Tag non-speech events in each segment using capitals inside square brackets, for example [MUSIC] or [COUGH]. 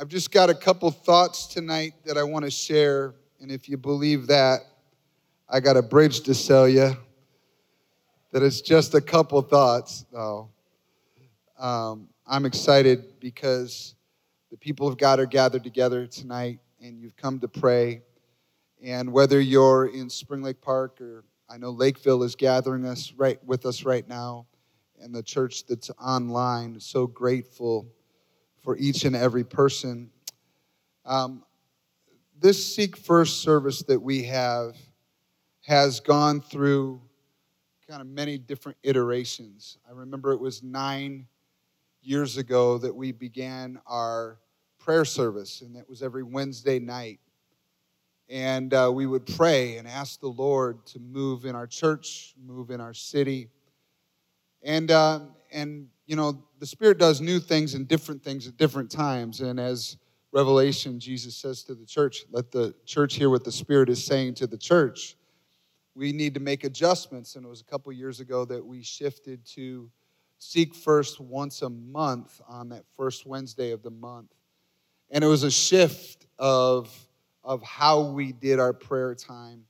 I've just got a couple thoughts tonight that I want to share. And if you believe that, I got a bridge to sell you that it's just a couple thoughts. No. Um, I'm excited because the people of God are gathered together tonight and you've come to pray. And whether you're in Spring Lake Park or I know Lakeville is gathering us right with us right now, and the church that's online, so grateful for each and every person. Um, this Seek First service that we have has gone through kind of many different iterations. I remember it was nine years ago that we began our prayer service, and it was every Wednesday night. And uh, we would pray and ask the Lord to move in our church, move in our city. And, uh, and you know, the Spirit does new things and different things at different times. And as Revelation, Jesus says to the church, let the church hear what the Spirit is saying to the church. We need to make adjustments. And it was a couple years ago that we shifted to seek first once a month on that first Wednesday of the month. And it was a shift of, of how we did our prayer time.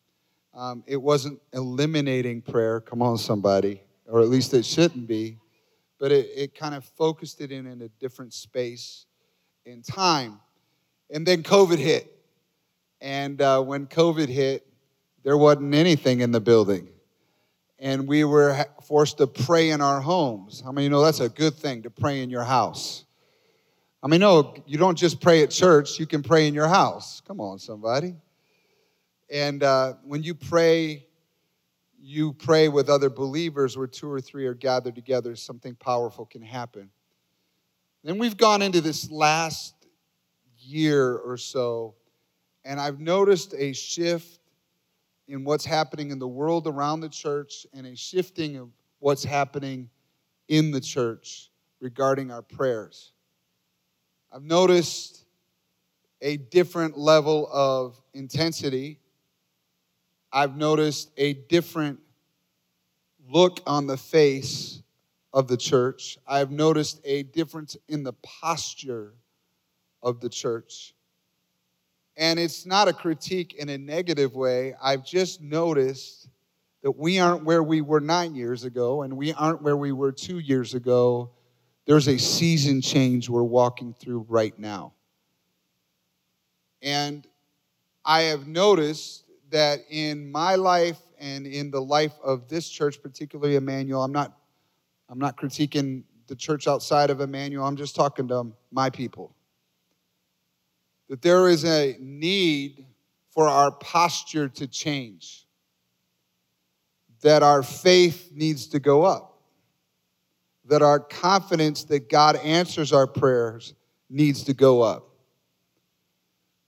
Um, it wasn't eliminating prayer, come on, somebody, or at least it shouldn't be but it, it kind of focused it in in a different space in time. And then COVID hit. And uh, when COVID hit, there wasn't anything in the building. And we were forced to pray in our homes. How many know that's a good thing to pray in your house? I mean, no, you don't just pray at church, you can pray in your house. Come on, somebody. And uh, when you pray you pray with other believers where two or three are gathered together, something powerful can happen. Then we've gone into this last year or so, and I've noticed a shift in what's happening in the world around the church and a shifting of what's happening in the church regarding our prayers. I've noticed a different level of intensity I've noticed a different look on the face of the church. I've noticed a difference in the posture of the church. And it's not a critique in a negative way. I've just noticed that we aren't where we were nine years ago, and we aren't where we were two years ago. There's a season change we're walking through right now. And I have noticed that in my life and in the life of this church, particularly Emmanuel, I'm not, I'm not critiquing the church outside of Emmanuel, I'm just talking to my people. That there is a need for our posture to change, that our faith needs to go up, that our confidence that God answers our prayers needs to go up.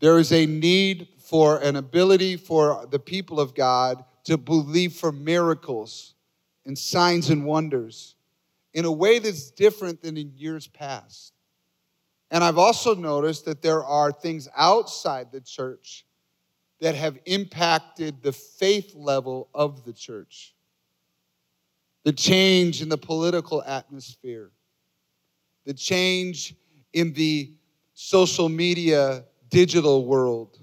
There is a need for an ability for the people of God to believe for miracles and signs and wonders in a way that's different than in years past. And I've also noticed that there are things outside the church that have impacted the faith level of the church. The change in the political atmosphere, the change in the social media digital world,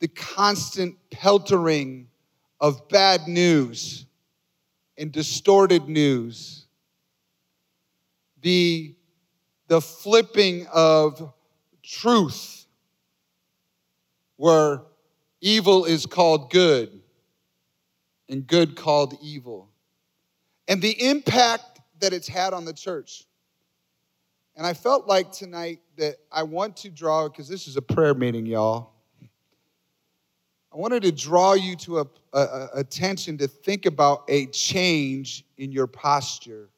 the constant peltering of bad news and distorted news, the, the flipping of truth, where evil is called good and good called evil, and the impact that it's had on the church. And I felt like tonight that I want to draw, because this is a prayer meeting, y'all. I wanted to draw you to a, a, a, attention to think about a change in your posture,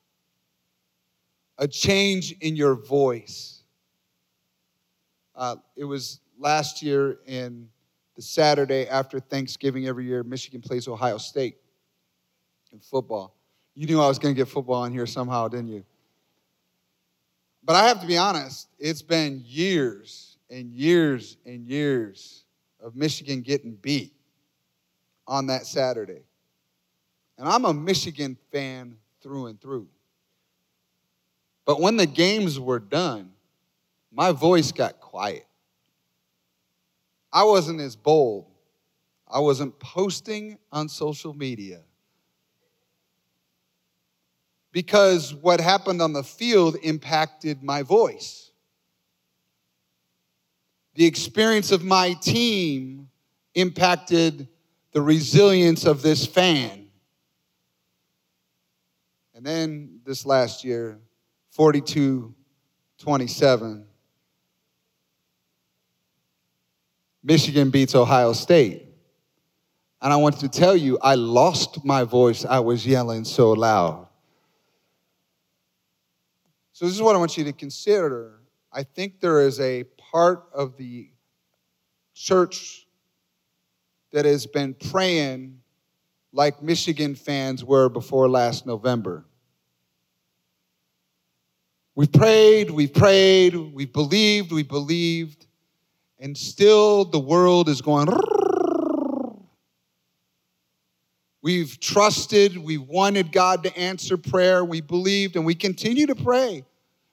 a change in your voice. Uh, it was last year in the Saturday after Thanksgiving every year, Michigan plays Ohio State in football. You knew I was going to get football in here somehow, didn't you? But I have to be honest, it's been years and years and years of Michigan getting beat on that Saturday. And I'm a Michigan fan through and through. But when the games were done, my voice got quiet. I wasn't as bold. I wasn't posting on social media. Because what happened on the field impacted my voice. The experience of my team impacted the resilience of this fan. And then this last year, 42 27, Michigan beats Ohio State. And I want to tell you, I lost my voice. I was yelling so loud. So, this is what I want you to consider. I think there is a part of the church that has been praying like Michigan fans were before last November. We've prayed, we've prayed, we've believed, we believed, and still the world is going. We've trusted, we wanted God to answer prayer, we believed, and we continue to pray.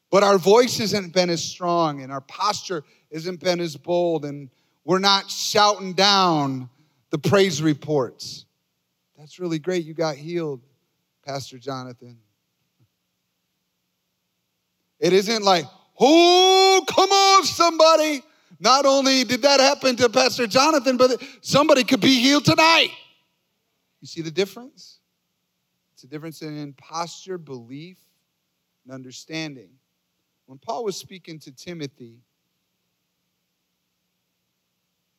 But our voice hasn't been as strong, and our posture hasn't been as bold, and we're not shouting down the praise reports. That's really great. You got healed, Pastor Jonathan. It isn't like, oh, come on, somebody. Not only did that happen to Pastor Jonathan, but somebody could be healed tonight. You see the difference? It's a difference in posture, belief, and understanding. When Paul was speaking to Timothy,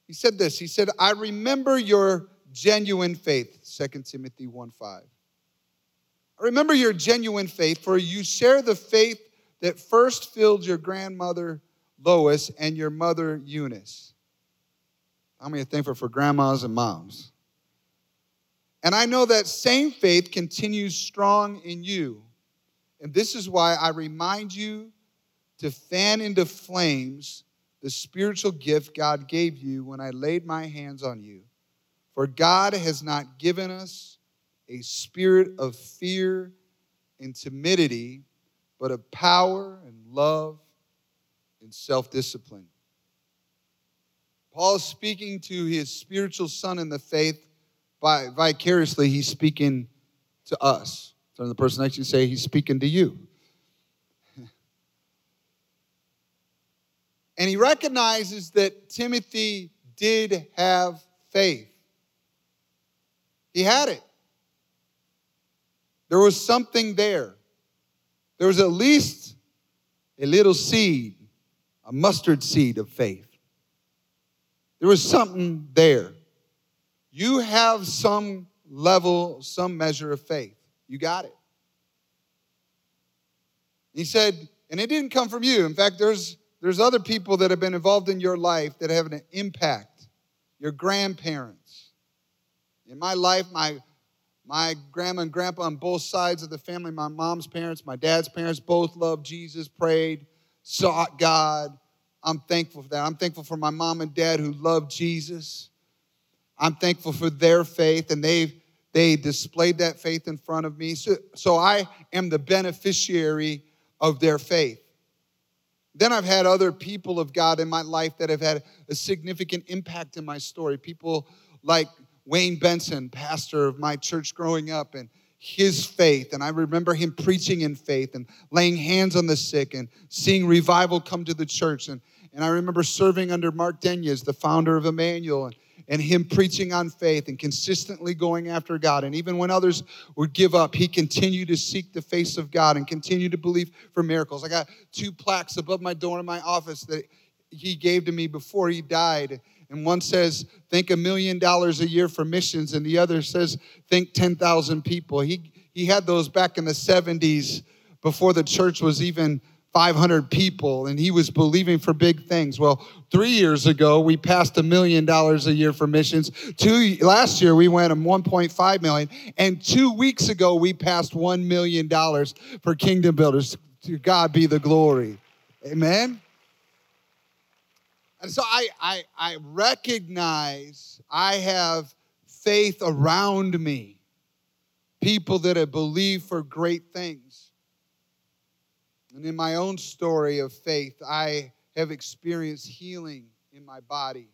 he said this. He said, I remember your genuine faith, 2 Timothy 1 5. I remember your genuine faith, for you share the faith that first filled your grandmother Lois and your mother Eunice. How many are thankful for grandmas and moms? And I know that same faith continues strong in you. And this is why I remind you to fan into flames the spiritual gift God gave you when I laid my hands on you. For God has not given us a spirit of fear and timidity, but of power and love and self discipline. Paul is speaking to his spiritual son in the faith vicariously, he's speaking to us. Turn to the person next to you and say, He's speaking to you. And he recognizes that Timothy did have faith. He had it. There was something there. There was at least a little seed, a mustard seed of faith. There was something there. You have some level, some measure of faith. You got it. He said, and it didn't come from you. In fact, there's there's other people that have been involved in your life that have an impact. Your grandparents. In my life, my my grandma and grandpa on both sides of the family, my mom's parents, my dad's parents, both loved Jesus, prayed, sought God. I'm thankful for that. I'm thankful for my mom and dad who loved Jesus. I'm thankful for their faith, and they they displayed that faith in front of me. So, so I am the beneficiary of their faith. Then I've had other people of God in my life that have had a significant impact in my story. People like Wayne Benson, pastor of my church growing up, and his faith. And I remember him preaching in faith and laying hands on the sick and seeing revival come to the church. And, and I remember serving under Mark Denyes, the founder of Emmanuel, and, and him preaching on faith and consistently going after God. And even when others would give up, he continued to seek the face of God and continue to believe for miracles. I got two plaques above my door in my office that he gave to me before he died and one says, think a million dollars a year for missions, and the other says, think 10,000 people. He, he had those back in the 70s before the church was even 500 people, and he was believing for big things. Well, three years ago, we passed a million dollars a year for missions. Two last year, we went to 1.5 million, and two weeks ago, we passed one million dollars for kingdom builders. To God be the glory. Amen. And so I, I, I recognize I have faith around me, people that have believed for great things. And in my own story of faith, I have experienced healing in my body.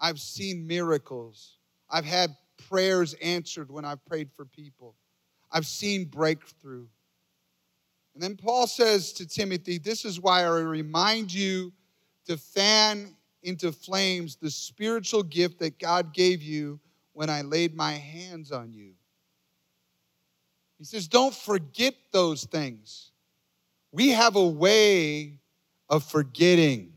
I've seen miracles. I've had prayers answered when I've prayed for people. I've seen breakthrough. And then Paul says to Timothy, This is why I remind you to fan into flames the spiritual gift that God gave you when I laid my hands on you. He says, Don't forget those things. We have a way of forgetting.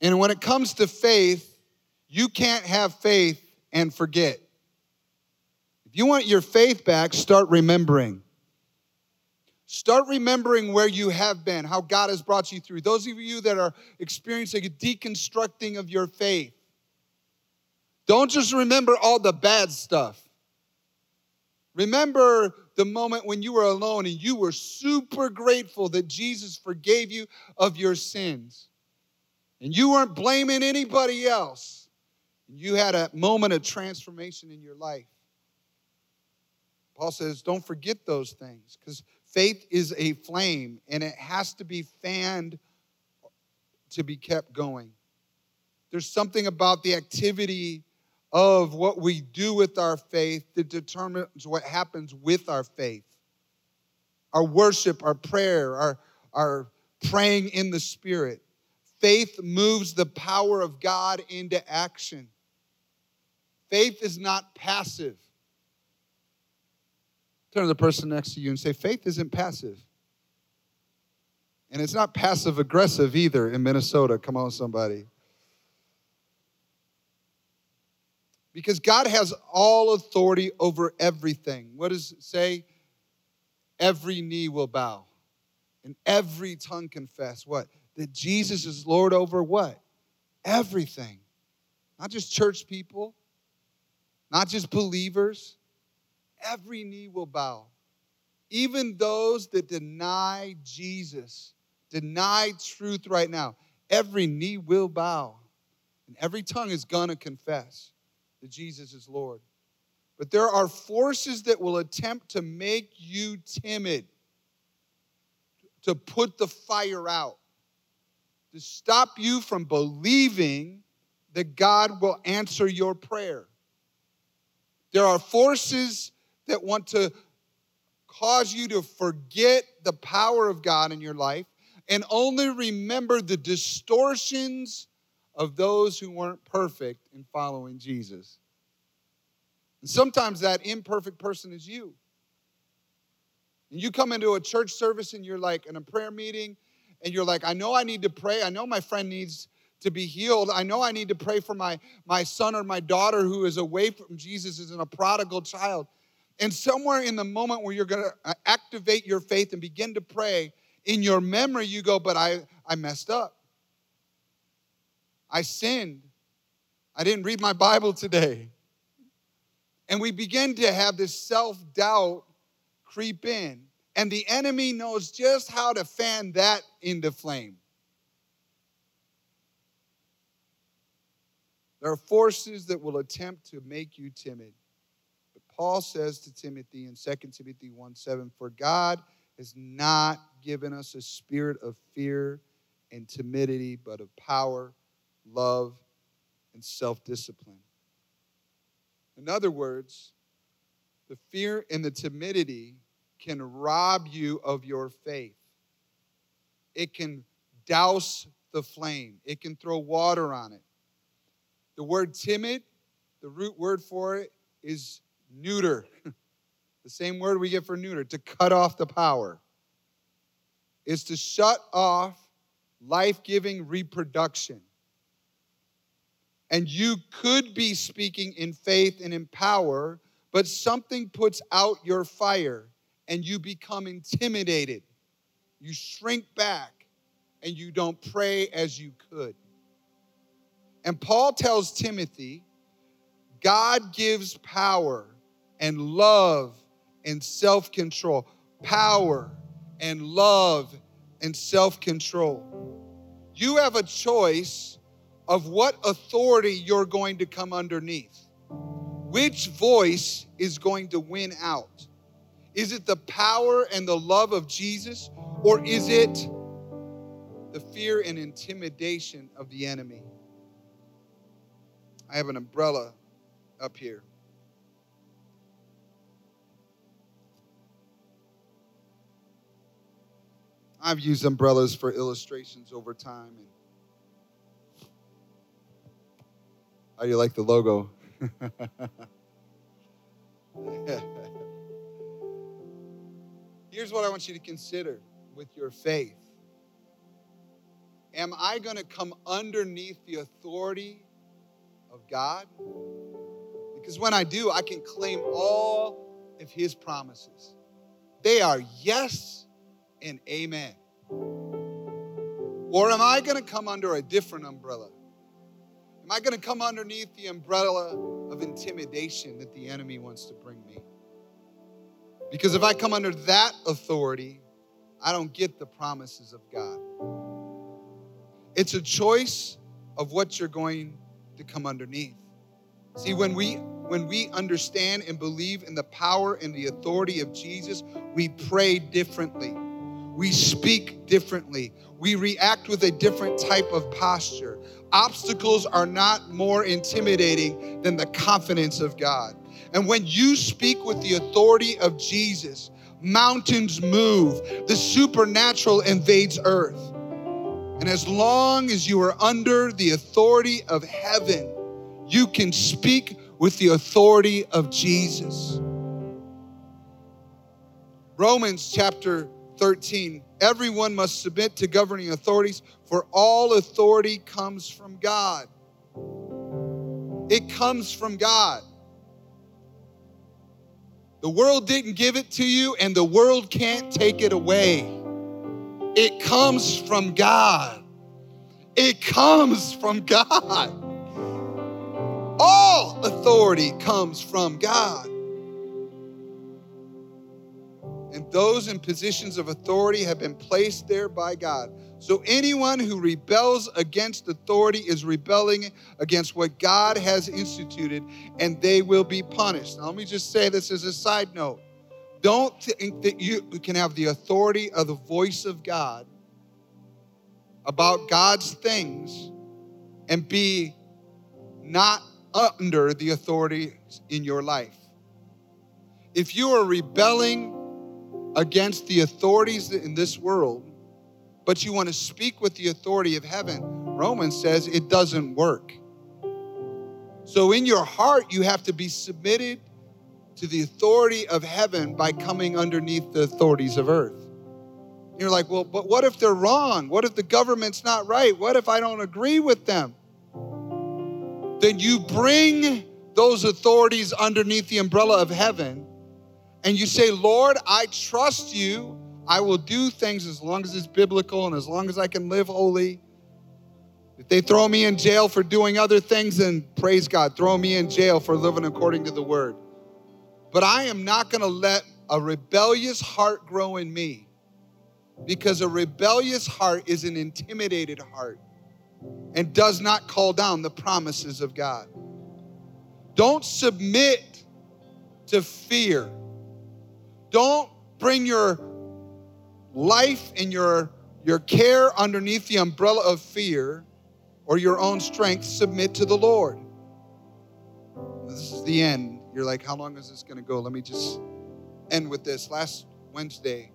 And when it comes to faith, you can't have faith and forget. If you want your faith back, start remembering. Start remembering where you have been, how God has brought you through. Those of you that are experiencing a deconstructing of your faith, don't just remember all the bad stuff. Remember the moment when you were alone and you were super grateful that Jesus forgave you of your sins. And you weren't blaming anybody else. You had a moment of transformation in your life. Paul says, don't forget those things because faith is a flame and it has to be fanned to be kept going. There's something about the activity of what we do with our faith that determines what happens with our faith. Our worship, our prayer, our, our praying in the Spirit. Faith moves the power of God into action. Faith is not passive. Turn to the person next to you and say, Faith isn't passive. And it's not passive aggressive either in Minnesota. Come on, somebody. Because God has all authority over everything. What does it say? Every knee will bow and every tongue confess what? That Jesus is Lord over what? Everything. Not just church people, not just believers. Every knee will bow. Even those that deny Jesus, deny truth right now, every knee will bow. And every tongue is going to confess that Jesus is Lord. But there are forces that will attempt to make you timid, to put the fire out, to stop you from believing that God will answer your prayer. There are forces that want to cause you to forget the power of God in your life and only remember the distortions of those who weren't perfect in following Jesus. And sometimes that imperfect person is you. And you come into a church service and you're like in a prayer meeting and you're like, I know I need to pray. I know my friend needs to be healed. I know I need to pray for my, my son or my daughter who is away from Jesus, is in a prodigal child. And somewhere in the moment where you're going to uh, activate your faith and begin to pray, in your memory, you go, But I, I messed up. I sinned. I didn't read my Bible today. And we begin to have this self doubt creep in. And the enemy knows just how to fan that into flame. There are forces that will attempt to make you timid. But Paul says to Timothy in 2 Timothy 1 7, For God has not given us a spirit of fear and timidity, but of power, love, and self discipline. In other words, the fear and the timidity can rob you of your faith. It can douse the flame, it can throw water on it. The word timid, the root word for it is neuter. [LAUGHS] the same word we get for neuter, to cut off the power. Is to shut off life giving reproduction. And you could be speaking in faith and in power, but something puts out your fire and you become intimidated. You shrink back and you don't pray as you could. And Paul tells Timothy, God gives power and love and self control. Power and love and self control. You have a choice of what authority you're going to come underneath. Which voice is going to win out? Is it the power and the love of Jesus, or is it the fear and intimidation of the enemy. I have an umbrella up here. I've used umbrellas for illustrations over time. And how do you like the logo? Here's what I want you to consider with your faith Am I going to come underneath the authority of God? Because when I do, I can claim all of His promises. They are yes and amen. Or am I going to come under a different umbrella? Am I going to come underneath the umbrella of intimidation that the enemy wants to bring me? Because if I come under that authority, I don't get the promises of God. It's a choice of what you're going to come underneath. See, when we when we understand and believe in the power and the authority of Jesus, we pray differently. We speak differently. We react with a different type of posture. Obstacles are not more intimidating than the confidence of God. And when you speak with the authority of Jesus, mountains move, the supernatural invades earth. And as long as you are under the authority of heaven, you can speak with the authority of Jesus. Romans chapter 13 Everyone must submit to governing authorities, for all authority comes from God. It comes from God. The world didn't give it to you, and the world can't take it away. It comes from God. It comes from God. All authority comes from God. And those in positions of authority have been placed there by God. So anyone who rebels against authority is rebelling against what God has instituted, and they will be punished. Now, let me just say this as a side note. Don't think that you can have the authority of the voice of God about God's things and be not under the authority in your life. If you are rebelling against the authorities in this world, but you want to speak with the authority of heaven, Romans says it doesn't work. So in your heart, you have to be submitted to the authority of heaven by coming underneath the authorities of earth. You're like, well, but what if they're wrong? What if the government's not right? What if I don't agree with them? Then you bring those authorities underneath the umbrella of heaven and you say, Lord, I trust you. I will do things as long as it's biblical and as long as I can live holy. If they throw me in jail for doing other things, then praise God. Throw me in jail for living according to the word. But I am not going to let a rebellious heart grow in me because a rebellious heart is an intimidated heart and does not call down the promises of God. Don't submit to fear. Don't bring your life and your, your care underneath the umbrella of fear or your own strength. Submit to the Lord. This is the end. You're like, how long is this going to go? Let me just end with this. Last Wednesday,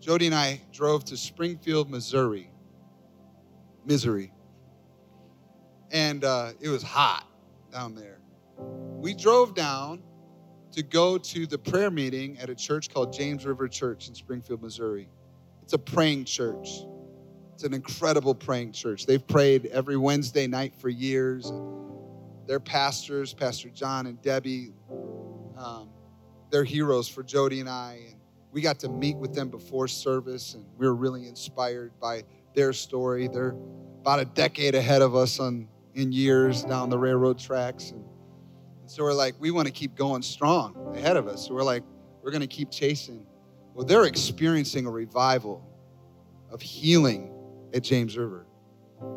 Jody and I drove to Springfield, Missouri. Misery. And uh, it was hot down there. We drove down to go to the prayer meeting at a church called James River Church in Springfield, Missouri. It's a praying church. It's an incredible praying church. They've prayed every Wednesday night for years. Their pastors, Pastor John and Debbie, um, they're heroes for Jody and I. And we got to meet with them before service, and we were really inspired by their story. They're about a decade ahead of us on in years down the railroad tracks. And and so we're like, we want to keep going strong ahead of us. So we're like, we're going to keep chasing. Well, they're experiencing a revival of healing at James River.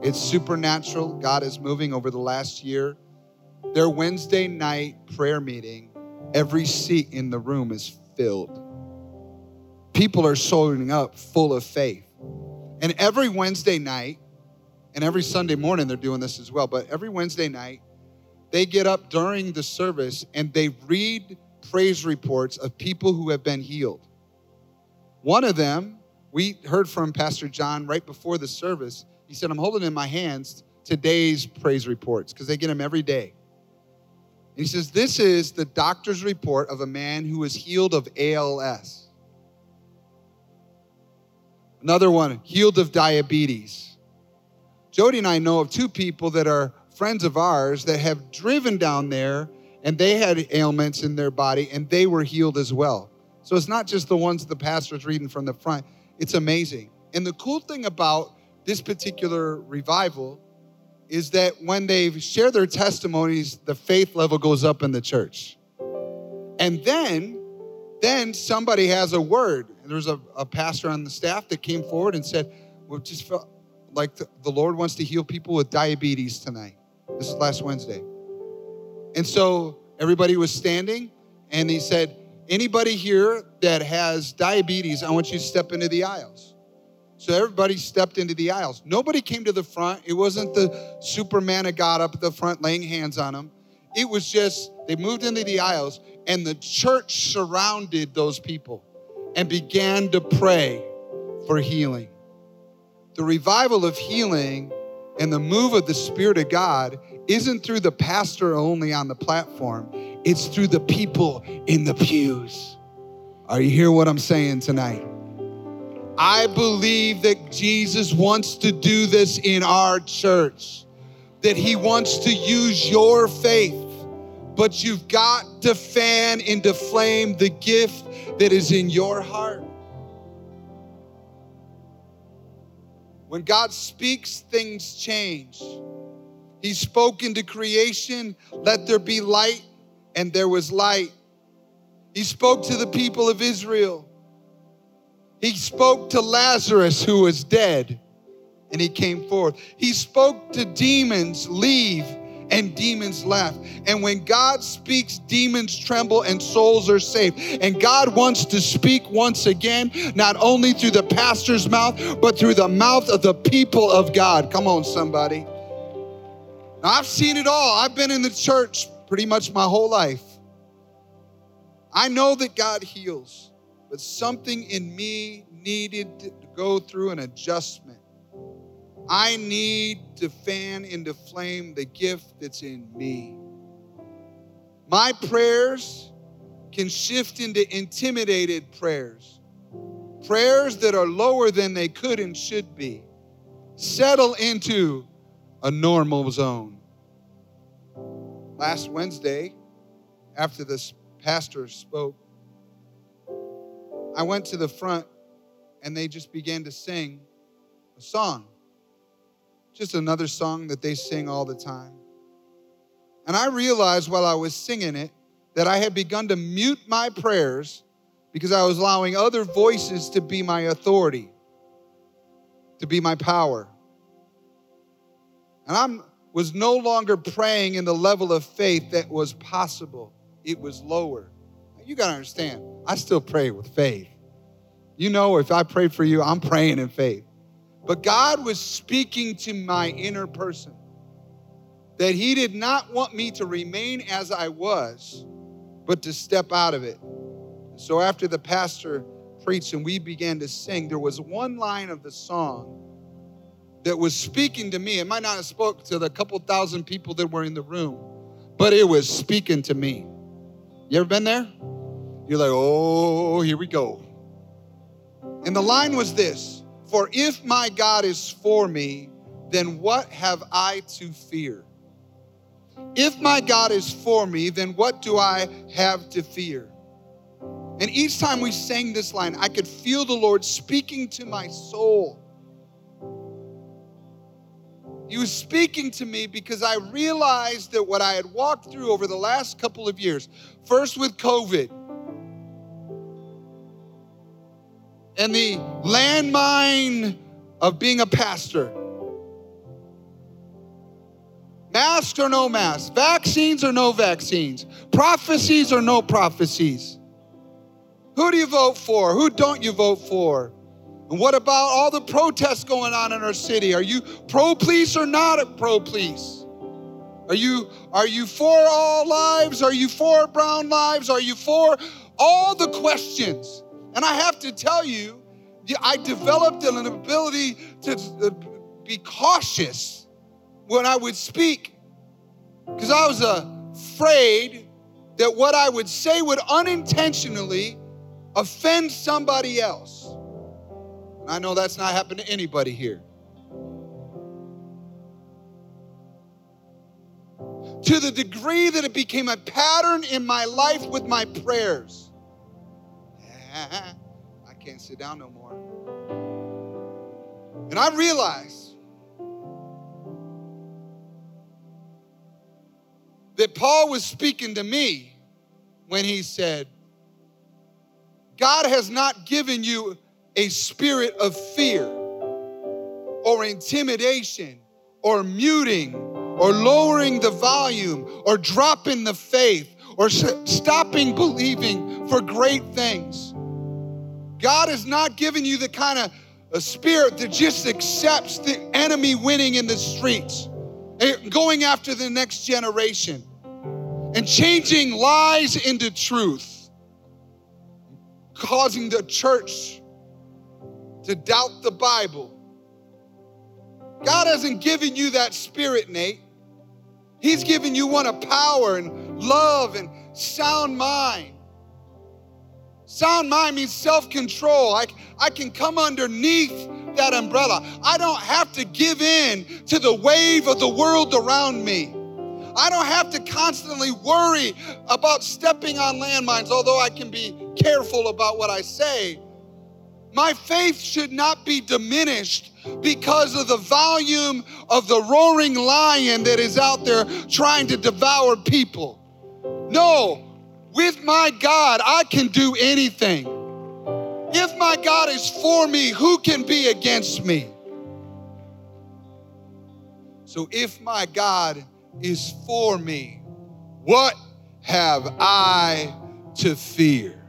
It's supernatural. God is moving over the last year. Their Wednesday night prayer meeting, every seat in the room is filled. People are showing up full of faith. And every Wednesday night, and every Sunday morning they're doing this as well, but every Wednesday night, they get up during the service and they read praise reports of people who have been healed. One of them, we heard from Pastor John right before the service. He said, I'm holding in my hands today's praise reports because they get them every day. And he says, This is the doctor's report of a man who was healed of ALS. Another one, healed of diabetes. Jody and I know of two people that are friends of ours that have driven down there and they had ailments in their body and they were healed as well. So it's not just the ones the pastor's reading from the front, it's amazing. And the cool thing about this particular revival is that when they share their testimonies, the faith level goes up in the church. And then, then somebody has a word. There's a, a pastor on the staff that came forward and said, "We just felt like the, the Lord wants to heal people with diabetes tonight." This is last Wednesday. And so everybody was standing, and he said, Anybody here that has diabetes, I want you to step into the aisles. So everybody stepped into the aisles. Nobody came to the front. It wasn't the Superman that got up at the front laying hands on them. It was just, they moved into the aisles, and the church surrounded those people and began to pray for healing. The revival of healing and the move of the Spirit of God isn't through the pastor only on the platform, it's through the people in the pews. Are you hear what I'm saying tonight? I believe that Jesus wants to do this in our church, that He wants to use your faith, but you've got to fan into flame the gift that is in your heart. When God speaks, things change. He spoke into creation, let there be light, and there was light. He spoke to the people of Israel. He spoke to Lazarus, who was dead, and he came forth. He spoke to demons, leave, and demons laugh. And when God speaks, demons tremble and souls are saved. And God wants to speak once again, not only through the pastor's mouth, but through the mouth of the people of God. Come on, somebody. Now, I've seen it all. I've been in the church pretty much my whole life. I know that God heals, but something in me needed to go through an adjustment. I need to fan into flame the gift that's in me. My prayers can shift into intimidated prayers, prayers that are lower than they could and should be, settle into a normal zone. Last Wednesday, after this pastor spoke, I went to the front and they just began to sing a song just another song that they sing all the time. And I realized while I was singing it that I had begun to mute my prayers because I was allowing other voices to be my authority, to be my power. And I was no longer praying in the level of faith that was possible, it was lower. You got to understand, I still pray with faith. You know, if I pray for you, I'm praying in faith. But God was speaking to my inner person that He did not want me to remain as I was, but to step out of it. So after the pastor preached and we began to sing, there was one line of the song that was speaking to me. It might not have spoke to the couple thousand people that were in the room, but it was speaking to me. You ever been there? You're like, oh, here we go. And the line was this for if my God is for me, then what have I to fear? If my God is for me, then what do I have to fear? And each time we sang this line, I could feel the Lord speaking to my soul. He was speaking to me because I realized that what I had walked through over the last couple of years, first with COVID, and the landmine of being a pastor. Mask or no mask, vaccines or no vaccines, prophecies or no prophecies. Who do you vote for? Who don't you vote for? And what about all the protests going on in our city? Are you pro police or not a pro police? Are you are you for all lives? Are you for brown lives? Are you for all the questions? And I have to tell you, I developed an ability to uh, be cautious when I would speak because I was afraid that what I would say would unintentionally offend somebody else. And I know that's not happened to anybody here. To the degree that it became a pattern in my life with my prayers. [LAUGHS] I can't sit down no more. And I realized that Paul was speaking to me when he said, God has not given you a spirit of fear or intimidation or muting or lowering the volume or dropping the faith or stopping believing for great things. God has not given you the kind of a spirit that just accepts the enemy winning in the streets, eh, going after the next generation, and changing lies into truth, causing the church to doubt the Bible. God hasn't given you that spirit, Nate. He's given you one of power and love and sound mind. Sound mind means self control. I, I can come underneath that umbrella. I don't have to give in to the wave of the world around me. I don't have to constantly worry about stepping on landmines, although I can be careful about what I say. My faith should not be diminished because of the volume of the roaring lion that is out there trying to devour people. No, with my God, I can do anything. If my God is for me, who can be against me? So if my God is for me, what have I to fear?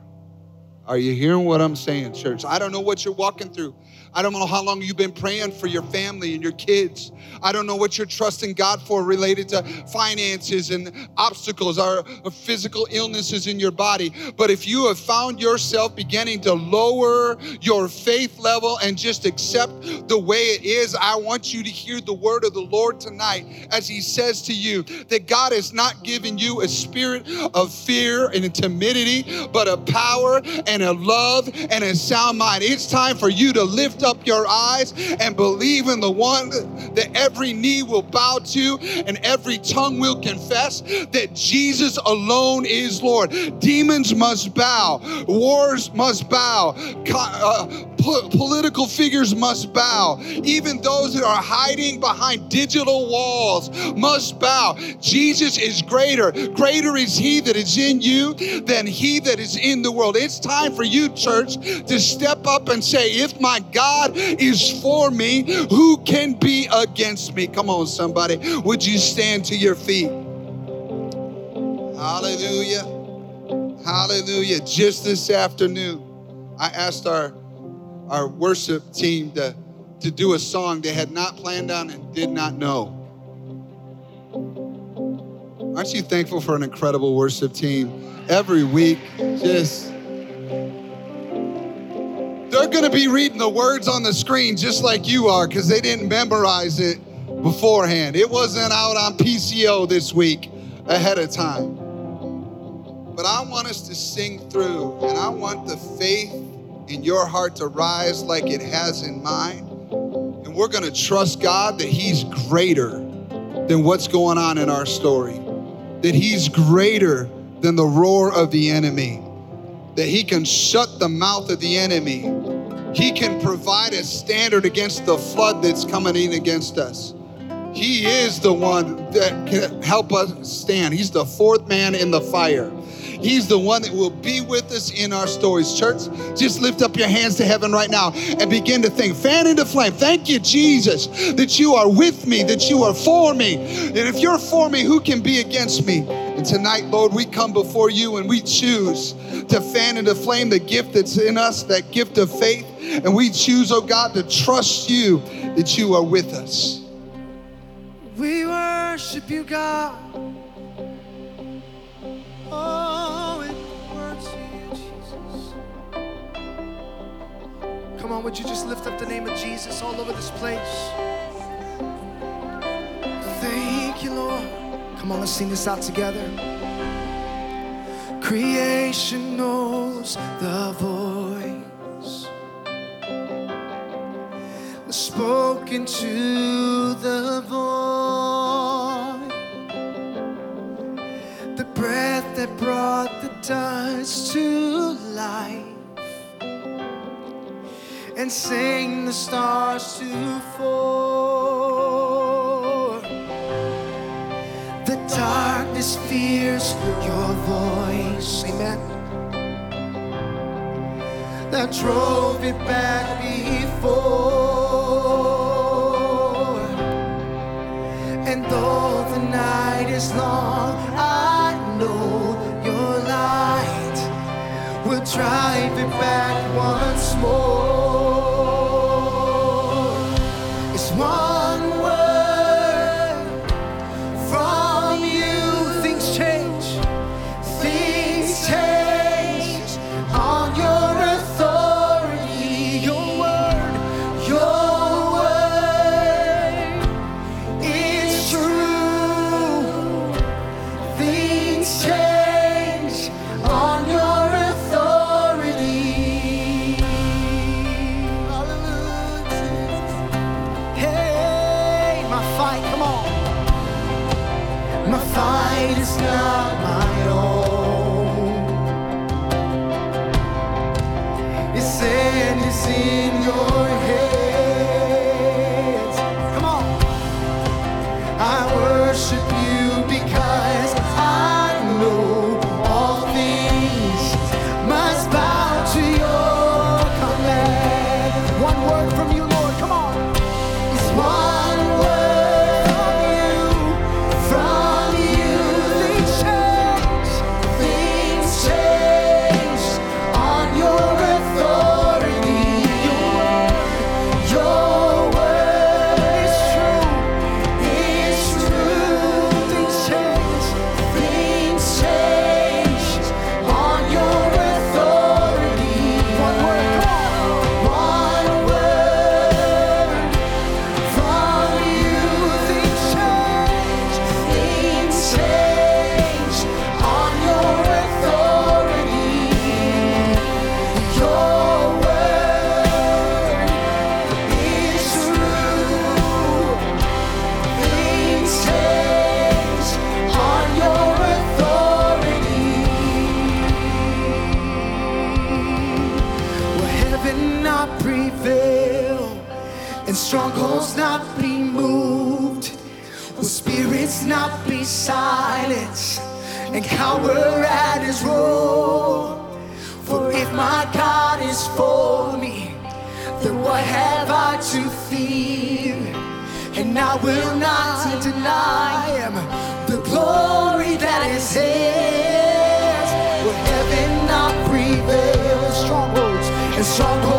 Are you hearing what I'm saying, church? I don't know what you're walking through. I don't know how long you've been praying for your family and your kids. I don't know what you're trusting God for related to finances and obstacles or physical illnesses in your body. But if you have found yourself beginning to lower your faith level and just accept the way it is, I want you to hear the word of the Lord tonight as He says to you that God has not given you a spirit of fear and timidity, but a power and a love and a sound mind. It's time for you to lift lift up your eyes and believe in the one that every knee will bow to and every tongue will confess that Jesus alone is Lord. Demons must bow, wars must bow, uh, po- political figures must bow, even those that are hiding behind digital walls must bow. Jesus is greater. Greater is He that is in you than He that is in the world. It's time for you, church, to step up and say, If my God God is for me, who can be against me? Come on, somebody. Would you stand to your feet? Hallelujah. Hallelujah. Just this afternoon, I asked our, our worship team to, to do a song they had not planned on and did not know. Aren't you thankful for an incredible worship team? Every week, just they're going to be reading the words on the screen just like you are because they didn't memorize it beforehand. It wasn't out on PCO this week ahead of time. But I want us to sing through, and I want the faith in your heart to rise like it has in mine. And we're going to trust God that He's greater than what's going on in our story, that He's greater than the roar of the enemy that he can shut the mouth of the enemy. He can provide a standard against the flood that's coming in against us. He is the one that can help us stand. He's the fourth man in the fire. He's the one that will be with us in our stories. Church, just lift up your hands to heaven right now and begin to think. Fan into flame. Thank you, Jesus, that you are with me, that you are for me. And if you're for me, who can be against me? And tonight, Lord, we come before you and we choose to fan into flame the gift that's in us, that gift of faith And we choose, oh God, to trust you that you are with us. We worship you, God. Oh, it works for you, Jesus. Come on, would you just lift up the name of Jesus all over this place? Thank you, Lord. Come on, let's sing this out together. Creation knows the voice spoken to the void. The breath that brought the dust to life and sang the stars to fall. The darkness fears your voice. Amen that drove it back before. Though the night is long, I know your light will drive it back once more. Strongholds not be moved? Will spirits not be silent and cower at his roar? For if my God is for me, then what have I to fear? And I will not deny him the glory that is his. Will heaven not prevail? Strongholds and strongholds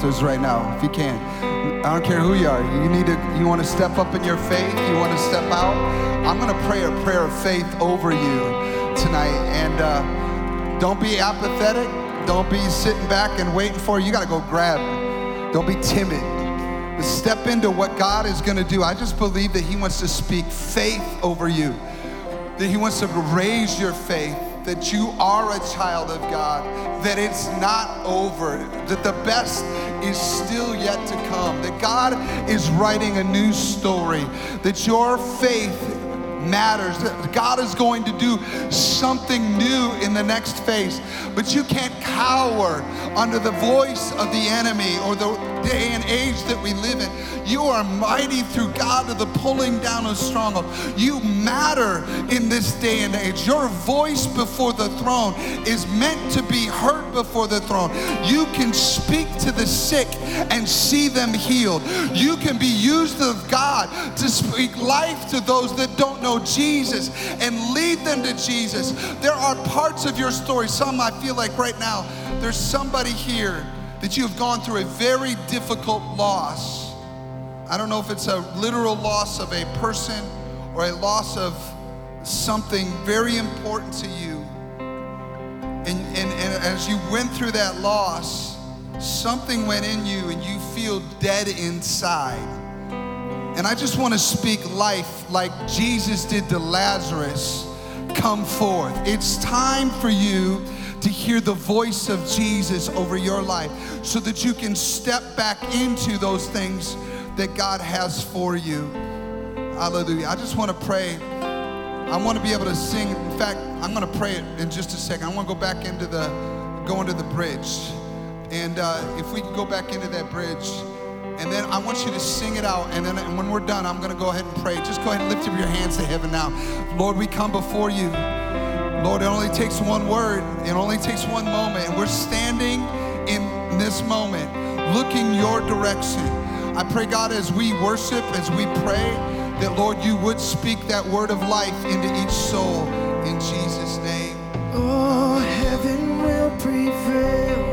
altars right now, if you can. I don't care who you are. You need to, you want to step up in your faith, you want to step out. I'm going to pray a prayer of faith over you tonight. And uh, don't be apathetic. Don't be sitting back and waiting for it. You got to go grab. Don't be timid. Step into what God is going to do. I just believe that He wants to speak faith over you, that He wants to raise your faith that you are a child of God, that it's not over, that the best is still yet to come, that God is writing a new story, that your faith matters, that God is going to do something new in the next phase. But you can't cower under the voice of the enemy or the day and age that we live in. You are mighty through God to the pulling down of stronghold. You matter in this day and age. Your voice before the throne is meant to be heard before the throne. You can speak to the sick and see them healed. You can be used of God to speak life to those that don't know Jesus and lead them to Jesus. There are parts of your story, some I feel like right now, there's somebody here that you have gone through a very difficult loss. I don't know if it's a literal loss of a person or a loss of something very important to you. And, and, and as you went through that loss, something went in you and you feel dead inside. And I just want to speak life like Jesus did to Lazarus. Come forth. It's time for you to hear the voice of Jesus over your life so that you can step back into those things that God has for you. Hallelujah. I just want to pray. I want to be able to sing. In fact, I'm going to pray it in just a second. I want to go back into the go into the bridge. And uh, if we can go back into that bridge, and then I want you to sing it out. And then and when we're done, I'm going to go ahead and pray. Just go ahead and lift up your hands to heaven now. Lord, we come before you. Lord, it only takes one word, it only takes one moment, and we're standing in this moment, looking your direction. I pray, God, as we worship, as we pray, that Lord, you would speak that word of life into each soul in Jesus' name. Oh, heaven will prevail,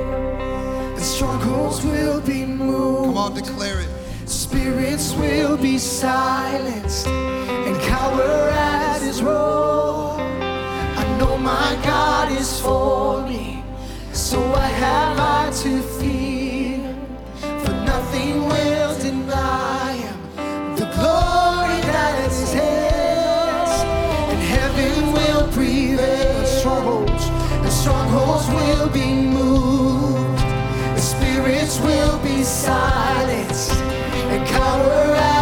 and strongholds will be moved. Come on, declare it. Spirits will be silenced and cower at his roar. My God is for me, so I have I to fear. For nothing will deny him the glory that is his. And heaven will prevail. Strongholds, and strongholds will be moved. The spirits will be silenced and cower at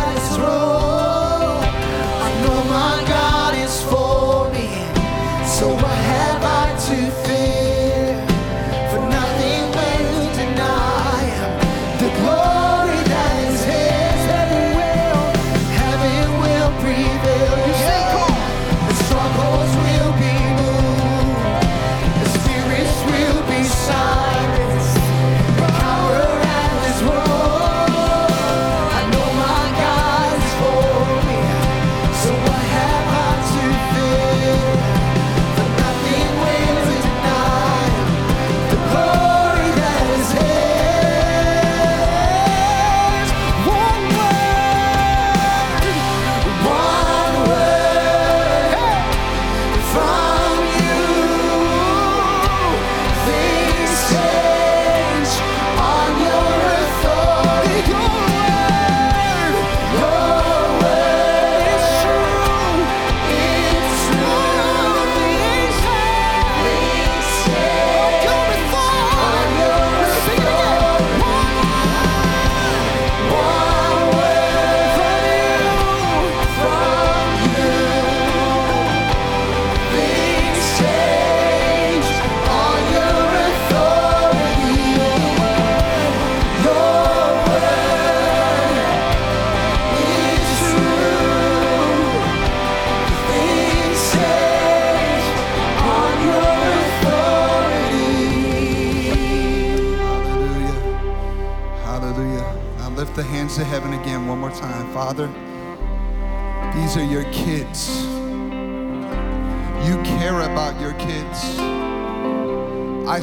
Father, these are your kids. You care about your kids. I,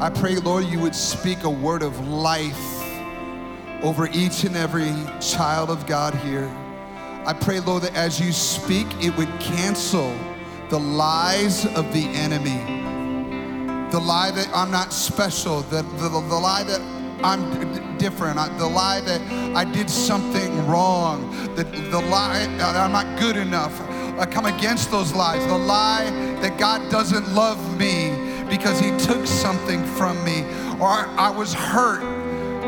I pray, Lord, you would speak a word of life over each and every child of God here. I pray, Lord, that as you speak, it would cancel the lies of the enemy. The lie that I'm not special, the, the, the lie that I'm different, I, the lie that I did something wrong, the, the lie that I'm not good enough. I come against those lies. The lie that God doesn't love me because he took something from me, or I was hurt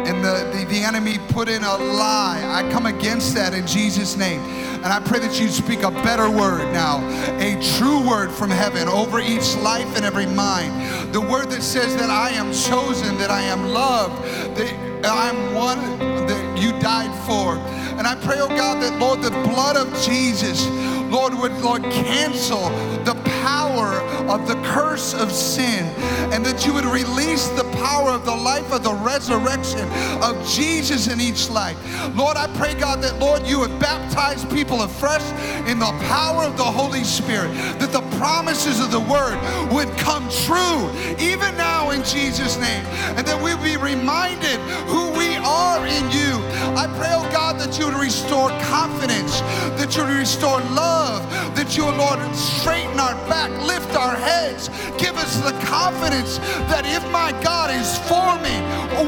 and the, the, the enemy put in a lie. I come against that in Jesus' name. And I pray that you speak a better word now, a true word from heaven over each life and every mind. The word that says that I am chosen, that I am loved, that I'm one that you died for. And I pray, oh God, that Lord, the blood of Jesus, Lord, would Lord cancel the power of the curse of sin, and that you would release the power of the life of the resurrection of Jesus in each life. Lord, I pray, God, that Lord, you would baptize people afresh in the power of the Holy Spirit, that the promises of the word would come true even now in Jesus' name, and that we be reminded who we are in you. I pray, oh God, that you would restore confidence, that you would restore love, that you Lord, straighten our back, lift our heads, give us the confidence that if my God is for me,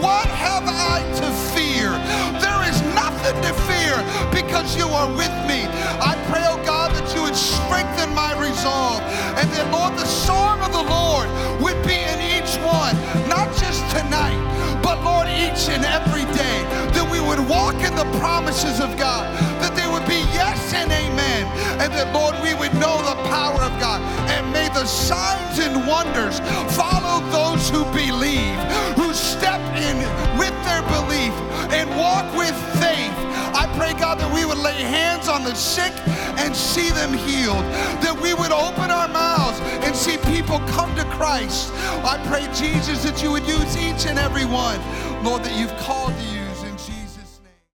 what have I to fear? There is nothing to fear because you are with me. I pray, oh God, that you would strengthen my resolve and that, Lord, the song of the Lord would be in each one, not just tonight, but Lord, each and every day, that we would walk in the promises of God, that would be yes and amen, and that, Lord, we would know the power of God. And may the signs and wonders follow those who believe, who step in with their belief and walk with faith. I pray, God, that we would lay hands on the sick and see them healed, that we would open our mouths and see people come to Christ. I pray, Jesus, that you would use each and every one, Lord, that you've called to you.